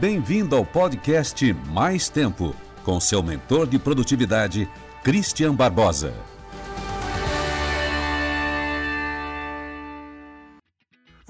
Bem-vindo ao podcast Mais Tempo, com seu mentor de produtividade, Christian Barbosa.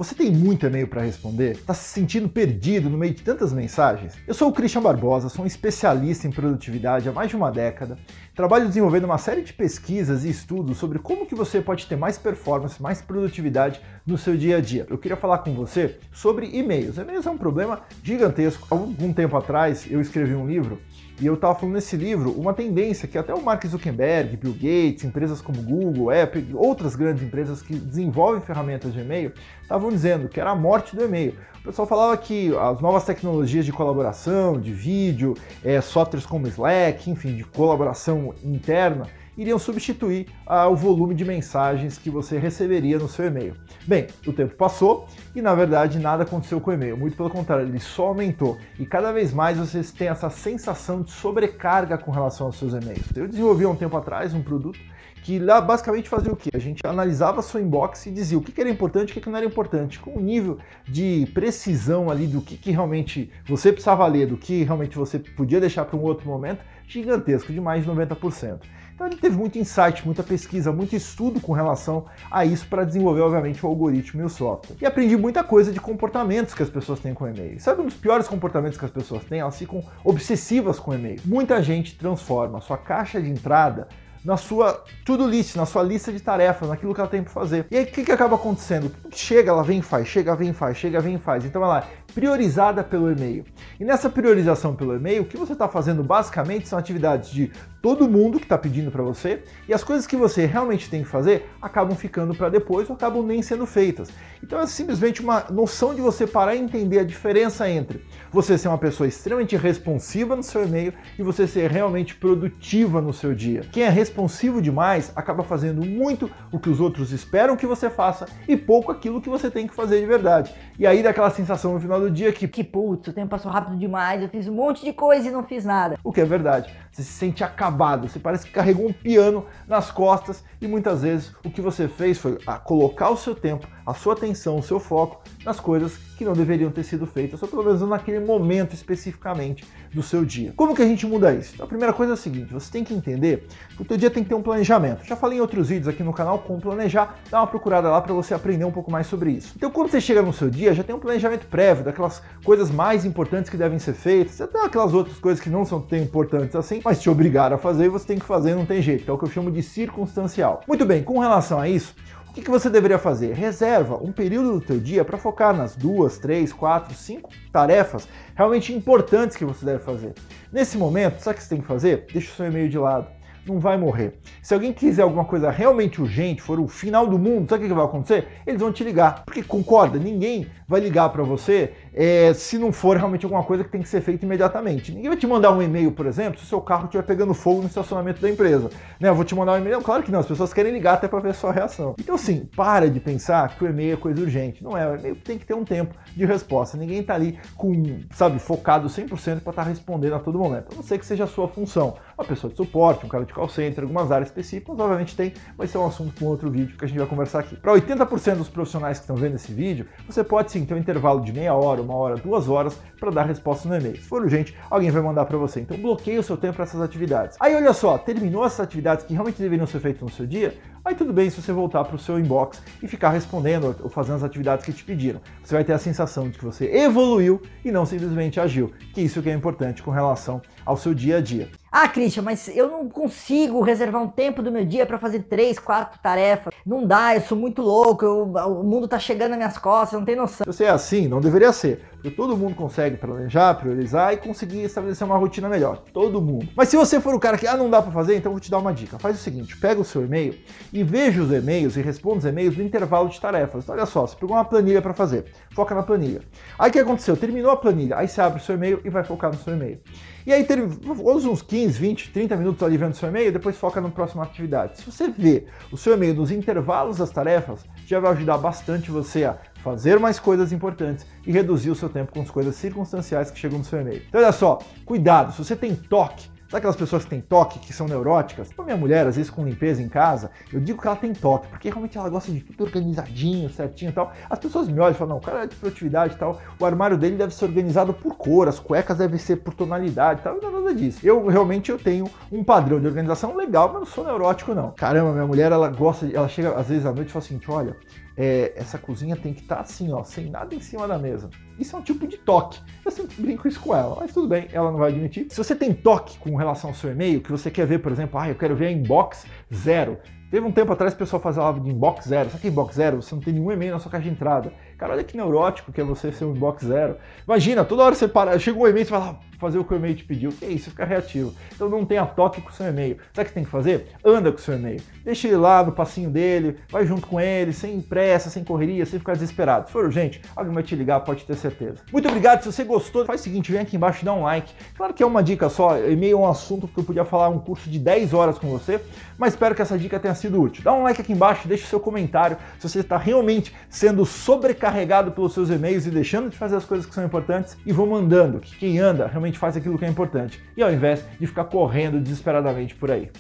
Você tem muito e-mail para responder? Está se sentindo perdido no meio de tantas mensagens? Eu sou o Christian Barbosa, sou um especialista em produtividade há mais de uma década. Trabalho desenvolvendo uma série de pesquisas e estudos sobre como que você pode ter mais performance, mais produtividade no seu dia a dia. Eu queria falar com você sobre e-mails. E-mails é um problema gigantesco. Algum tempo atrás eu escrevi um livro e eu estava falando nesse livro uma tendência que até o Mark Zuckerberg, Bill Gates, empresas como Google, Apple outras grandes empresas que desenvolvem ferramentas de e-mail estavam dizendo que era a morte do e-mail. O pessoal falava que as novas tecnologias de colaboração, de vídeo, é, softwares como Slack, enfim, de colaboração interna, iriam substituir ah, o volume de mensagens que você receberia no seu e-mail. Bem, o tempo passou e na verdade nada aconteceu com o e-mail, muito pelo contrário, ele só aumentou e cada vez mais vocês têm essa sensação de sobrecarga com relação aos seus e-mails. Eu desenvolvi há um tempo atrás um produto que lá basicamente fazia o que? A gente analisava sua inbox e dizia o que, era importante e o que, não era importante, com um nível de precisão ali do que, que realmente você precisava ler, do que realmente você podia deixar para um outro momento, gigantesco, de mais de 90%. Então ele teve muito insight, muita pesquisa, muito estudo com relação a isso para desenvolver, obviamente, o algoritmo e o software. E aprendi muita coisa de comportamentos que as pessoas têm com e-mail. Sabe um dos piores comportamentos que as pessoas têm? Elas ficam obsessivas com e-mail. Muita gente transforma a sua caixa de entrada na sua to-do list, na sua lista de tarefas, naquilo que ela tem para fazer. E aí o que, que acaba acontecendo? Chega, ela vem e faz, chega, vem e faz, chega, vem e faz. Então ela priorizada pelo e-mail. E nessa priorização pelo e-mail, o que você está fazendo basicamente são atividades de todo mundo que está pedindo para você e as coisas que você realmente tem que fazer acabam ficando para depois ou acabam nem sendo feitas. Então é simplesmente uma noção de você parar e entender a diferença entre você ser uma pessoa extremamente responsiva no seu e-mail e você ser realmente produtiva no seu dia. Quem é responsivo demais acaba fazendo muito o que os outros esperam que você faça e pouco aquilo que você tem que fazer de verdade. E aí dá aquela sensação no final do dia que que putz, o tempo passou rápido demais, eu fiz um monte de coisa e não fiz nada. O que é verdade. Você se sente acabado, você parece que carregou um piano nas costas e muitas vezes o que você fez foi colocar o seu tempo, a sua atenção, o seu foco nas coisas que não deveriam ter sido feitas, ou pelo menos naquele momento especificamente do seu dia. Como que a gente muda isso? Então, a primeira coisa é a seguinte, você tem que entender que o teu dia tem que ter um planejamento. Já falei em outros vídeos aqui no canal como planejar, dá uma procurada lá para você aprender um pouco mais sobre isso. Então, quando você chega no seu dia, já tem um planejamento prévio daquelas coisas mais importantes que devem ser feitas, até aquelas outras coisas que não são tão importantes assim, mas te obrigaram a fazer e você tem que fazer, não tem jeito, é o que eu chamo de circunstancial. Muito bem, com relação a isso, o que, que você deveria fazer? Reserva um período do teu dia para focar nas duas, três, quatro, cinco tarefas realmente importantes que você deve fazer. Nesse momento, sabe o que você tem que fazer? Deixa o seu e-mail de lado não vai morrer. Se alguém quiser alguma coisa realmente urgente, for o final do mundo, sabe o que vai acontecer? Eles vão te ligar. Porque concorda, ninguém vai ligar para você é, se não for realmente alguma coisa que tem que ser feita imediatamente. Ninguém vai te mandar um e-mail, por exemplo, se o seu carro estiver pegando fogo no estacionamento da empresa. Né, eu vou te mandar um e-mail? Claro que não, as pessoas querem ligar até para ver a sua reação. Então, assim, para de pensar que o e-mail é coisa urgente. Não é, o e-mail tem que ter um tempo de resposta. Ninguém está ali com, sabe, focado 100% para estar tá respondendo a todo momento. A não ser que seja a sua função. Uma pessoa de suporte, um cara de call center, algumas áreas específicas, obviamente tem, vai ser um assunto para um outro vídeo que a gente vai conversar aqui. Para 80% dos profissionais que estão vendo esse vídeo, você pode sim ter um intervalo de meia hora, uma hora, duas horas para dar resposta no e-mail. Se for urgente, alguém vai mandar para você. Então bloqueie o seu tempo para essas atividades. Aí olha só, terminou essas atividades que realmente deveriam ser feitas no seu dia, Aí tudo bem se você voltar para o seu inbox e ficar respondendo ou fazendo as atividades que te pediram. Você vai ter a sensação de que você evoluiu e não simplesmente agiu, que isso que é importante com relação ao seu dia a dia. Ah, Christian, mas eu não consigo reservar um tempo do meu dia para fazer três, quatro tarefas. Não dá, eu sou muito louco, eu, o mundo tá chegando nas minhas costas, não tem noção. Se você é assim, não deveria ser. Porque todo mundo consegue planejar, priorizar e conseguir estabelecer uma rotina melhor. Todo mundo. Mas se você for o cara que, ah, não dá para fazer, então eu vou te dar uma dica. Faz o seguinte, pega o seu e-mail e veja os e-mails e responda os e-mails no intervalo de tarefas. Então, olha só, você pegou uma planilha para fazer. Foca na planilha. Aí o que aconteceu? Terminou a planilha. Aí você abre o seu e-mail e vai focar no seu e-mail. E aí usa uns 15, 20, 30 minutos ali vendo seu e-mail, depois foca na próxima atividade. Se você vê o seu e-mail nos intervalos das tarefas, já vai ajudar bastante você a fazer mais coisas importantes e reduzir o seu tempo com as coisas circunstanciais que chegam no seu e-mail. Então olha só, cuidado, se você tem toque, Sabe aquelas pessoas que têm toque, que são neuróticas? A minha mulher, às vezes com limpeza em casa, eu digo que ela tem toque, porque realmente ela gosta de tudo organizadinho, certinho e tal. As pessoas me olham e falam, não, o cara é de produtividade e tal, o armário dele deve ser organizado por cor, as cuecas devem ser por tonalidade e tal, não é nada disso. Eu realmente eu tenho um padrão de organização legal, mas não sou neurótico não. Caramba, minha mulher, ela gosta, ela chega às vezes à noite e fala assim, olha, é, essa cozinha tem que estar tá assim, ó, sem nada em cima da mesa. Isso é um tipo de toque. Eu sempre brinco isso com ela, mas tudo bem, ela não vai admitir. Se você tem toque com relação ao seu e-mail, que você quer ver, por exemplo, ah, eu quero ver a inbox zero. Teve um tempo atrás o pessoal fazia de inbox zero. Sabe que inbox zero? Você não tem nenhum e-mail na sua caixa de entrada. Cara, olha que neurótico que é você ser um inbox zero. Imagina, toda hora você para, chega um e-mail e você lá fazer o que o e-mail te pediu. Que isso, fica reativo. Então não tenha toque com o seu e-mail. Sabe o que tem que fazer? Anda com o seu e-mail. Deixa ele lá no passinho dele, vai junto com ele, sem pressa, sem correria, sem ficar desesperado. Se for urgente, alguém vai te ligar, pode ter certeza. Muito obrigado. Se você gostou, faz o seguinte, vem aqui embaixo e dá um like. Claro que é uma dica só, e-mail é um assunto que eu podia falar um curso de 10 horas com você, mas espero que essa dica tenha sido útil. Dá um like aqui embaixo, deixa o seu comentário se você está realmente sendo sobrecarregado pelos seus e-mails e deixando de fazer as coisas que são importantes e vou mandando que quem anda realmente faz aquilo que é importante e ao invés de ficar correndo desesperadamente por aí.